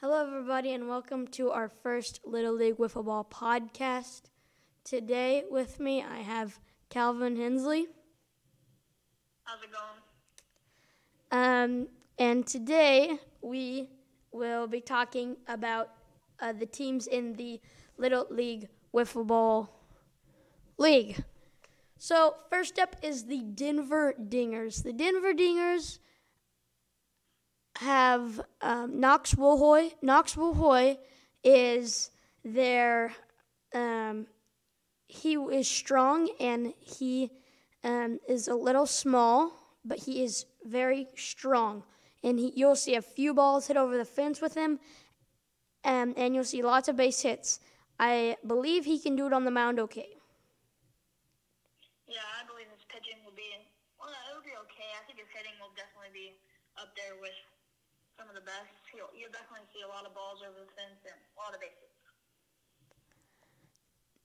Hello, everybody, and welcome to our first Little League Wiffle Ball podcast. Today, with me, I have Calvin Hensley. How's it going? Um, and today, we will be talking about uh, the teams in the Little League Wiffle Ball League. So, first up is the Denver Dingers. The Denver Dingers have um, Knox Wilhoy. Knox Wilhoy is their, um, he is strong and he um, is a little small, but he is very strong. And he, you'll see a few balls hit over the fence with him, um, and you'll see lots of base hits. I believe he can do it on the mound okay. Yeah, I believe his pitching will be, well, it'll be okay. I think his hitting will definitely be up there with some of the best. He'll, you'll definitely see a lot of balls over the fence and a lot of bases.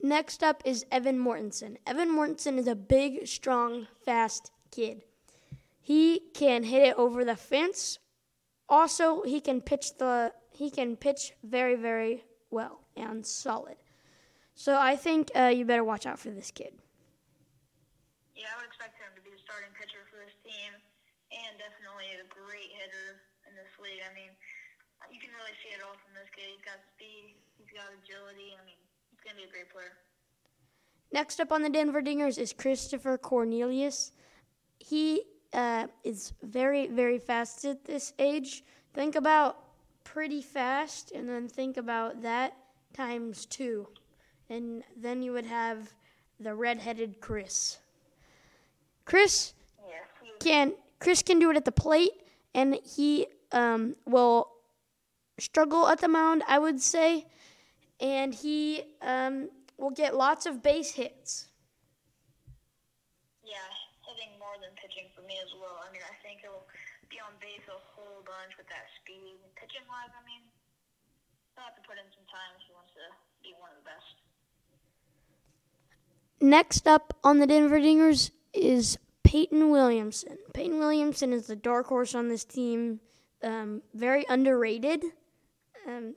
Next up is Evan Mortensen. Evan Mortensen is a big, strong, fast kid. He can hit it over the fence. Also, he can pitch the he can pitch very, very well and solid. So I think uh, you better watch out for this kid. Yeah, I would expect him to be the starting pitcher for this team this league. I mean, you can really see it all from this kid. He's got speed, he's got agility. I mean, he's going to be a great player. Next up on the Denver Dingers is Christopher Cornelius. He uh, is very, very fast at this age. Think about pretty fast, and then think about that times two. And then you would have the redheaded Chris. Chris Yes, can Chris can do it at the plate, and he um, will struggle at the mound, I would say, and he um, will get lots of base hits. yeah, hitting more than pitching for me as well. I mean, I think he'll be on base a whole bunch with that speed. Pitching wise, I mean, he'll have to put in some time if he wants to be one of the best. Next up on the Denver Dingers is Peyton Williamson. Peyton Williamson is the dark horse on this team, um, very underrated. Um,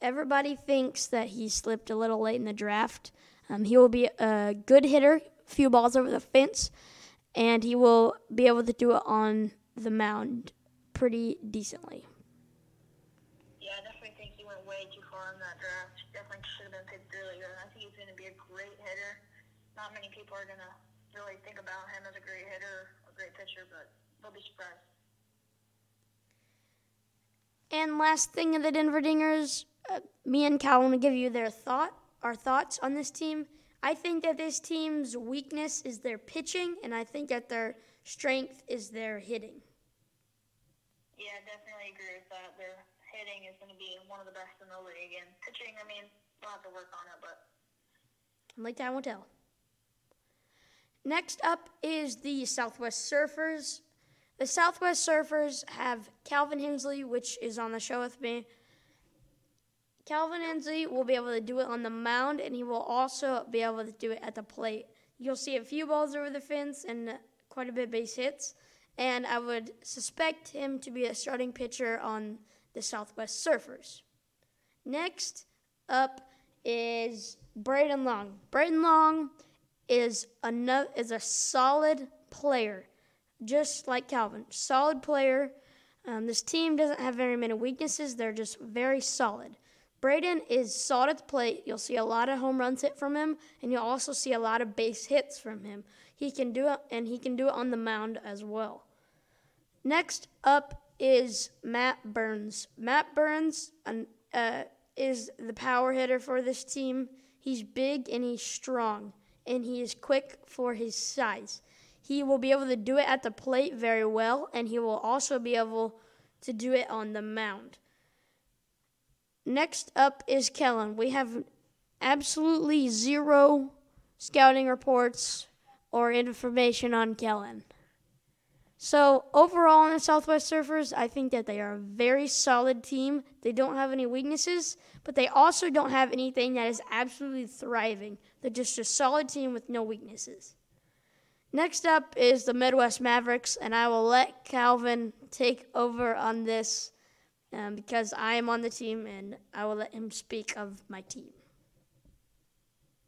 everybody thinks that he slipped a little late in the draft. Um, he will be a good hitter, few balls over the fence, and he will be able to do it on the mound pretty decently. Yeah, I definitely think he went way too far in that draft. Definitely should have been picked earlier. I think he's going to be a great hitter. Not many people are going to really think about him as a great hitter or great pitcher, but they'll be surprised. And last thing of the Denver Dingers, uh, me and Cal want to give you their thought, our thoughts on this team. I think that this team's weakness is their pitching, and I think that their strength is their hitting. Yeah, I definitely agree with that. Their hitting is going to be one of the best in the league, and pitching, I mean, they'll have to work on it, but Like time will tell. Next up is the Southwest Surfers. The Southwest Surfers have Calvin Hensley, which is on the show with me. Calvin Hensley will be able to do it on the mound, and he will also be able to do it at the plate. You'll see a few balls over the fence and quite a bit base hits, and I would suspect him to be a starting pitcher on the Southwest Surfers. Next up is Braden Long. Braden Long is a no, is a solid player, just like Calvin. Solid player. Um, this team doesn't have very many weaknesses. They're just very solid. Braden is solid at the plate. You'll see a lot of home runs hit from him, and you'll also see a lot of base hits from him. He can do it, and he can do it on the mound as well. Next up is Matt Burns. Matt Burns uh, is the power hitter for this team. He's big and he's strong, and he is quick for his size. He will be able to do it at the plate very well, and he will also be able to do it on the mound. Next up is Kellen. We have absolutely zero scouting reports or information on Kellen. So, overall, on the Southwest Surfers, I think that they are a very solid team. They don't have any weaknesses, but they also don't have anything that is absolutely thriving. They're just a solid team with no weaknesses. Next up is the Midwest Mavericks, and I will let Calvin take over on this um, because I am on the team and I will let him speak of my team.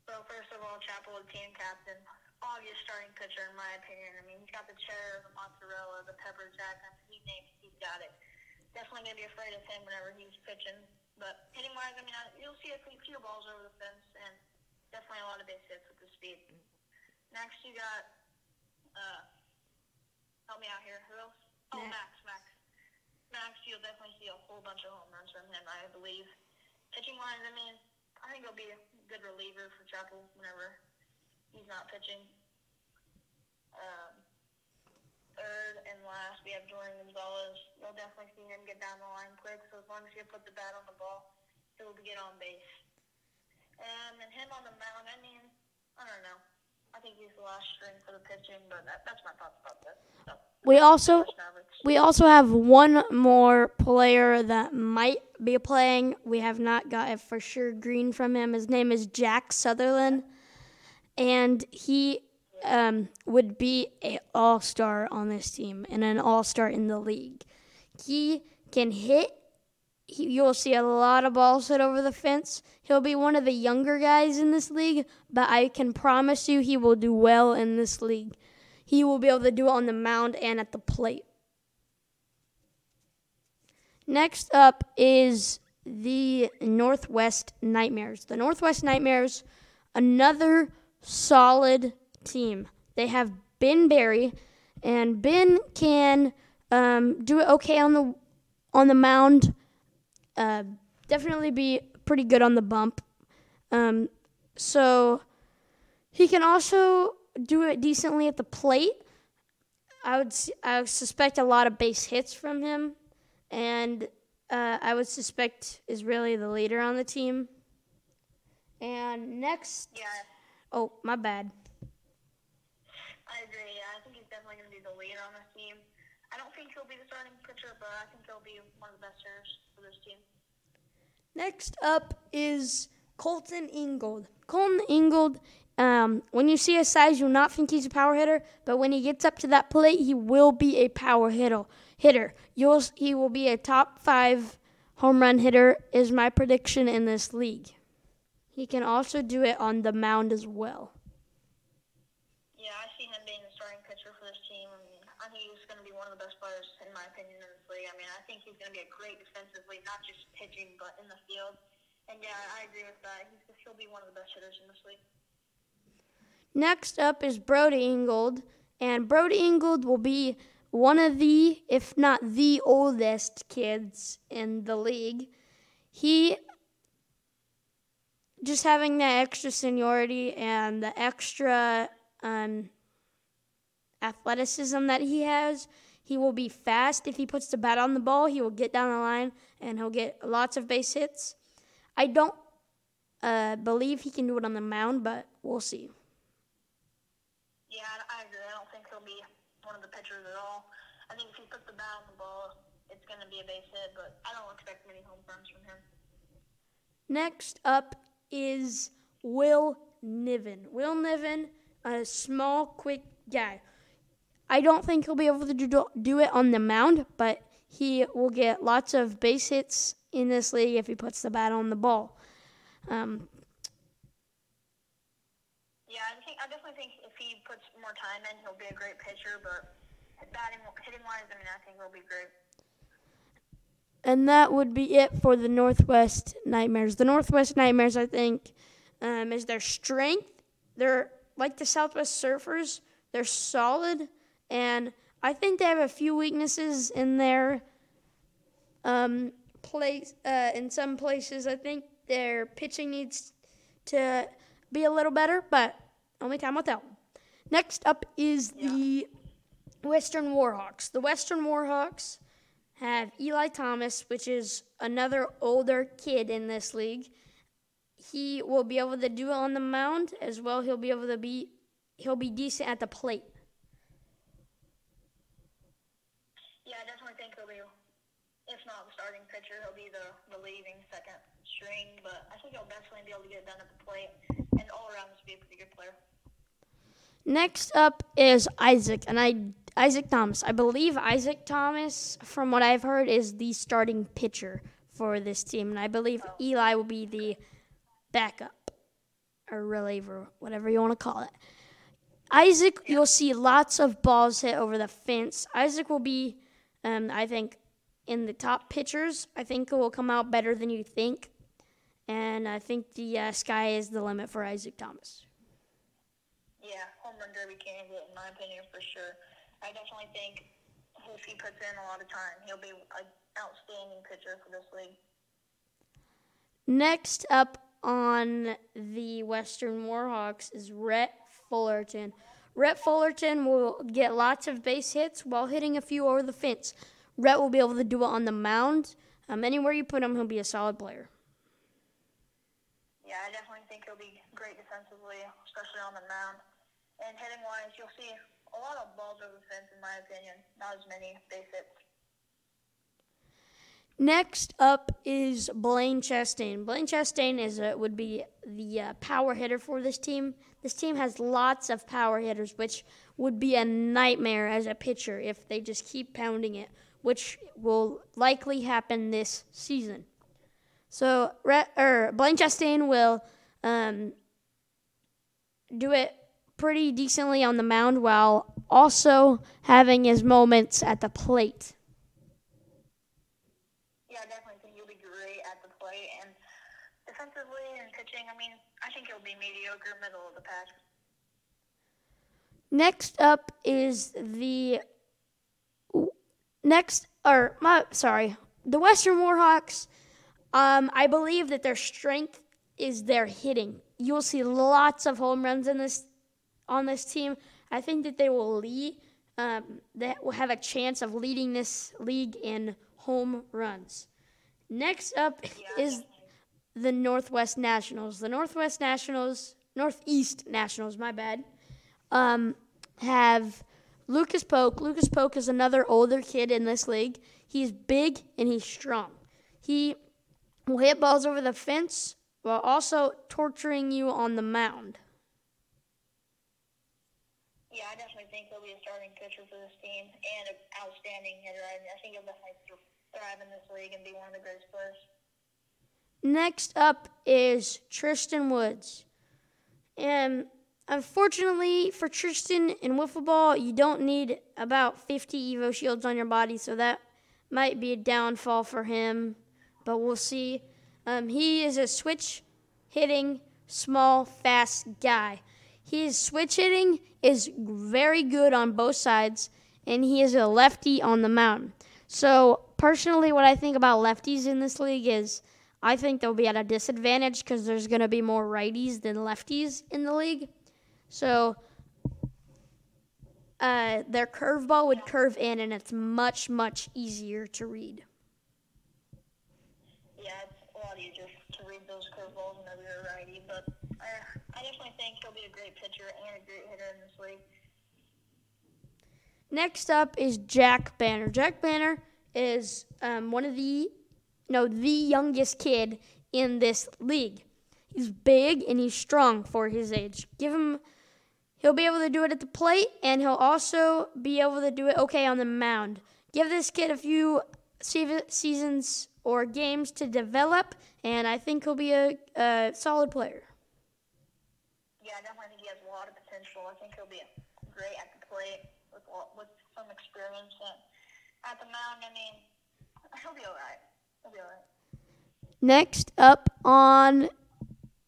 So first of all, Chapel, the team captain, obvious starting pitcher in my opinion. I mean, he's got the cheddar, the mozzarella, the pepper jack. He names, he's got it. Definitely gonna be afraid of him whenever he's pitching. But hitting wise, I mean, you'll see a few balls over the fence and definitely a lot of base hits with the speed. Next, you got, uh, help me out here. Who else? Oh, Max. Max. Max. You'll definitely see a whole bunch of home runs from him, I believe. Pitching wise, I mean, I think he'll be a good reliever for Chapel whenever he's not pitching. Um, third and last, we have Jordan Gonzalez. You'll definitely see him get down the line quick, so as long as you put the bat on the ball, he'll get on base. Um, and him on the mound, I mean, I don't know. I think he's the last string for the pitching, but that, that's my thoughts about this. So, We also we also have one more player that might be playing. We have not got a for sure green from him. His name is Jack Sutherland, and he um, would be an all star on this team and an all star in the league. He can hit. He, you'll see a lot of balls hit over the fence. He'll be one of the younger guys in this league, but I can promise you he will do well in this league. He will be able to do it on the mound and at the plate. Next up is the Northwest Nightmares. The Northwest Nightmares, another solid team. They have Ben Barry, and Ben can um, do it okay on the on the mound. Uh, definitely be pretty good on the bump. Um, so he can also do it decently at the plate. I would I would suspect a lot of base hits from him, and uh, I would suspect is really the leader on the team. And next, Yeah, oh my bad. I agree. Yeah, I think he's definitely going to be the leader on this team. I don't think he'll be pitcher, but I think he'll be one of the best for this team. Next up is Colton Ingold. Colton Ingold, um, when you see his size, you'll not think he's a power hitter, but when he gets up to that plate, he will be a power hitter. Hitter, you'll he will be a top five home run hitter. Is my prediction in this league. He can also do it on the mound as well. Yeah, I see him being the starting pitcher for this team. I mean, Going to be one of the best players, in my opinion, in this league. I mean, I think he's going to be a great defensively, not just pitching, but in the field. And yeah, I agree with that. He's, he'll be one of the best hitters in this league. Next up is Brody Ingold, and Brody Ingold will be one of the, if not the oldest kids in the league. He just having that extra seniority and the extra um, athleticism that he has. He will be fast if he puts the bat on the ball. He will get down the line and he'll get lots of base hits. I don't uh, believe he can do it on the mound, but we'll see. Yeah, I, I agree. I don't think he'll be one of the pitchers at all. I think if he puts the bat on the ball, it's going to be a base hit, but I don't expect many home runs from him. Next up is Will Niven. Will Niven, a small, quick guy. I don't think he'll be able to do, do it on the mound, but he will get lots of base hits in this league if he puts the bat on the ball. Um, Yeah, I think I definitely think if he puts more time in, he'll be a great pitcher. But batting, hitting wise, I mean, I think he'll be great. and that would be it for the Northwest Nightmares. The Northwest Nightmares, I think, um, is their strength. They're like the Southwest Surfers. They're solid, and I think they have a few weaknesses in their um, place. Uh, in some places, I think their pitching needs to be a little better, but only time will tell. Next up is the Western Warhawks. The Western Warhawks have Eli Thomas, which is another older kid in this league. He will be able to do it on the mound as well. He'll be able to be he'll be decent at the plate. Yeah, I definitely think he'll be, not the starting pitcher, he'll be the relieving second string. But I think he'll definitely be able to get it done at the plate, and all around just be a pretty good player. Next up is Isaac, and I Isaac Thomas. I believe Isaac Thomas, from what I've heard, is the starting pitcher for this team, and I believe Eli will be the backup or reliever, whatever you want to call it. Isaac, you'll see lots of balls hit over the fence. Isaac will be, um, I think, in the top pitchers. I think it will come out better than you think, and I think the uh, sky is the limit for Isaac Thomas. Yeah, home run derby candidate in my opinion for sure. I definitely think if he puts in a lot of time, he'll be an outstanding pitcher for this league. Next up on the Western Warhawks is Rhett Fullerton. Rhett Fullerton will get lots of base hits while hitting a few over the fence. Rhett will be able to do it on the mound. Um, anywhere you put him, he'll be a solid player. Yeah, I definitely think he'll be great defensively, especially on the mound. And hitting wise, you'll see a lot of balls over the fence, in my opinion. Not as many base hits. Next up is Blaine Chastain. Blaine Chastain is a, would be the uh, power hitter for this team. This team has lots of power hitters, which would be a nightmare as a pitcher if they just keep pounding it, which will likely happen this season. So, or Blaine Chastain will um, do it pretty decently on the mound while also having his moments at the plate. Yeah, I definitely think he'll be great at the plate. And defensively and pitching, I mean, I think it'll be mediocre, middle of the pack. Next up is the next, or my sorry, the Western Warhawks. Um, I believe that their strength is their hitting. You'll see lots of home runs in this on this team. I think that they will lead. Um, that will have a chance of leading this league in home runs. Next up is the Northwest Nationals. The Northwest Nationals, Northeast Nationals, my bad, um, have Lucas Polk. Lucas Polk is another older kid in this league. He's big and he's strong. He will hit balls over the fence while also torturing you on the mound. Yeah, I definitely think he'll be a starting pitcher for this team and an outstanding hitter. I, I think he'll definitely thrive in this league and be one of the greatest players. Next up is Tristan Woods. And unfortunately for Tristan in wiffle ball, you don't need about 50 EvoShields on your body, so that might be a downfall for him, but we'll see. Um, he is a switch hitting, small, fast guy. His switch hitting is very good on both sides, and he is a lefty on the mound. So, personally, what I think about lefties in this league is I think they'll be at a disadvantage because there's going to be more righties than lefties in the league. So uh, their curveball would curve in, and it's much, much easier to read. Yeah, it's a lot easier to read those curveballs whenever you're a righty, but I, I definitely think he'll be a great pitcher and a great hitter in this league. Next up is Jack Banner. Jack Banner is um, one of the no, the youngest kid in this league. He's big and he's strong for his age. Give him, he'll be able to do it at the plate, and he'll also be able to do it okay on the mound. Give this kid a few seasons or games to develop, and I think he'll be a, a solid player. Yeah, I definitely think he has a lot of potential. I think he'll be great at the plate with with some experience. And at the mound, I mean, he'll be all right. He'll be all right. Next up on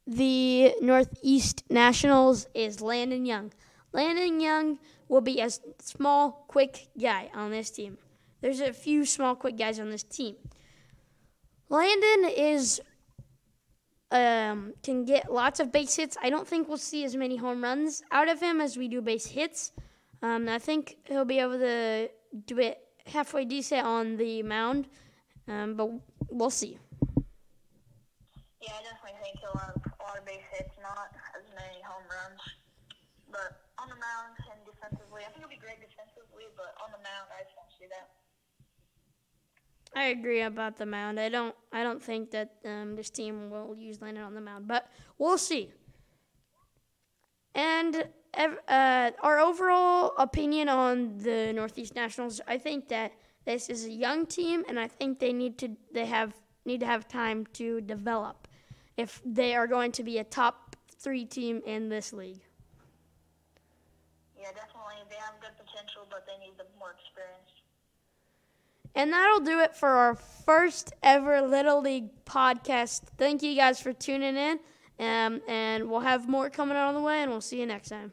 the Northeast Nationals is Landon Young. Landon Young will be a small, quick guy on this team. There's a few small, quick guys on this team. Landon is um, can get lots of base hits. I don't think we'll see as many home runs out of him as we do base hits. Um, I think he'll be able to do it halfway decent on the mound. Um, but we'll see. Yeah, I definitely think he'll have a lot of base hits, not as many home runs. But on the mound and defensively, I think he'll be great defensively, but on the mound, I just don't see that. I agree about the mound. I don't. I don't think that um, this team will use Landon on the mound, but we'll see. And uh, our overall opinion on the Northeast Nationals, I think that this is a young team, and I think they need to they have need to have time to develop if they are going to be a top three team in this league. Yeah, definitely. They have good potential, but they need the more experience. And that'll do it for our first ever Little League podcast. Thank you guys for tuning in. Um, and we'll have more coming out on the way, and we'll see you next time.